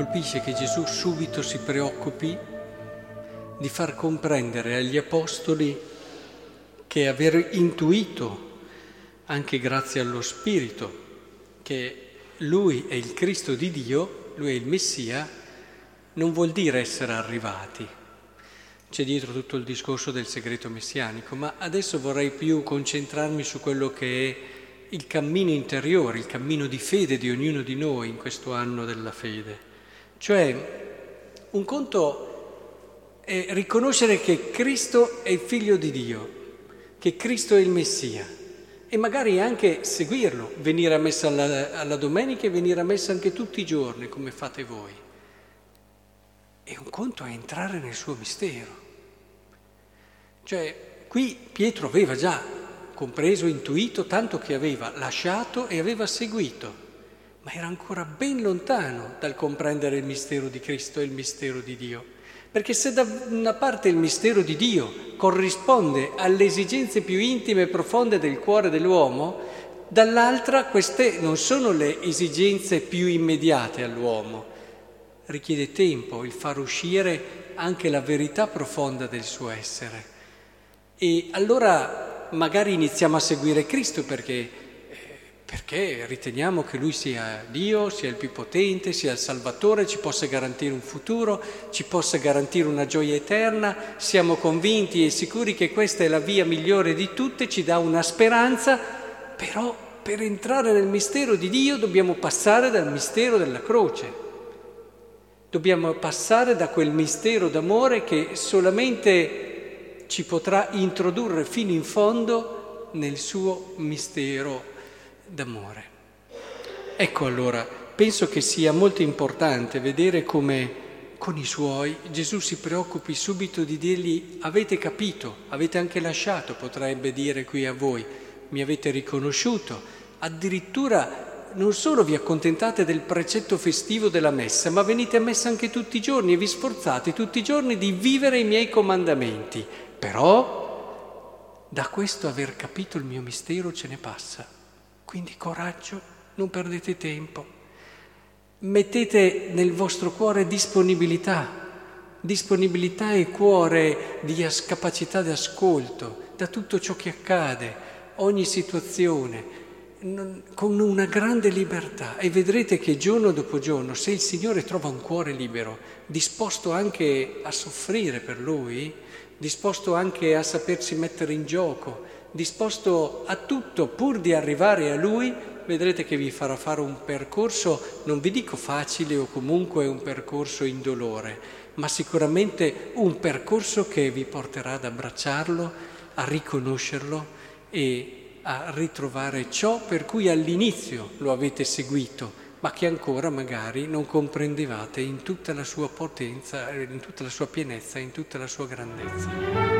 colpisce che Gesù subito si preoccupi di far comprendere agli apostoli che aver intuito, anche grazie allo Spirito, che lui è il Cristo di Dio, lui è il Messia, non vuol dire essere arrivati. C'è dietro tutto il discorso del segreto messianico, ma adesso vorrei più concentrarmi su quello che è il cammino interiore, il cammino di fede di ognuno di noi in questo anno della fede. Cioè, un conto è riconoscere che Cristo è il figlio di Dio, che Cristo è il Messia e magari anche seguirlo, venire a messa alla, alla domenica e venire a messa anche tutti i giorni come fate voi. E un conto è entrare nel suo mistero. Cioè, qui Pietro aveva già compreso, intuito, tanto che aveva lasciato e aveva seguito, ma era ancora ben lontano dal comprendere il mistero di Cristo e il mistero di Dio. Perché se da una parte il mistero di Dio corrisponde alle esigenze più intime e profonde del cuore dell'uomo, dall'altra queste non sono le esigenze più immediate all'uomo. Richiede tempo il far uscire anche la verità profonda del suo essere. E allora magari iniziamo a seguire Cristo perché, perché riteniamo che Lui sia Dio, sia il più potente, sia il Salvatore, ci possa garantire un futuro, ci possa garantire una gioia eterna, siamo convinti e sicuri che questa è la via migliore di tutte, ci dà una speranza, però per entrare nel mistero di Dio dobbiamo passare dal mistero della croce. Dobbiamo passare da quel mistero d'amore che solamente ci potrà introdurre fino in fondo nel suo mistero d'amore. Ecco allora, penso che sia molto importante vedere come con i suoi Gesù si preoccupi subito di dirgli avete capito, avete anche lasciato, potrebbe dire qui a voi, mi avete riconosciuto, addirittura non solo vi accontentate del precetto festivo della messa, ma venite a messa anche tutti i giorni e vi sforzate tutti i giorni di vivere i miei comandamenti. Però da questo aver capito il mio mistero ce ne passa. Quindi coraggio, non perdete tempo. Mettete nel vostro cuore disponibilità, disponibilità e cuore di capacità di ascolto da tutto ciò che accade, ogni situazione, con una grande libertà e vedrete che giorno dopo giorno, se il Signore trova un cuore libero, disposto anche a soffrire per Lui, disposto anche a sapersi mettere in gioco, disposto a tutto pur di arrivare a Lui, vedrete che vi farà fare un percorso, non vi dico facile o comunque un percorso indolore, ma sicuramente un percorso che vi porterà ad abbracciarlo, a riconoscerlo e a ritrovare ciò per cui all'inizio lo avete seguito, ma che ancora magari non comprendevate in tutta la sua potenza, in tutta la sua pienezza, in tutta la sua grandezza.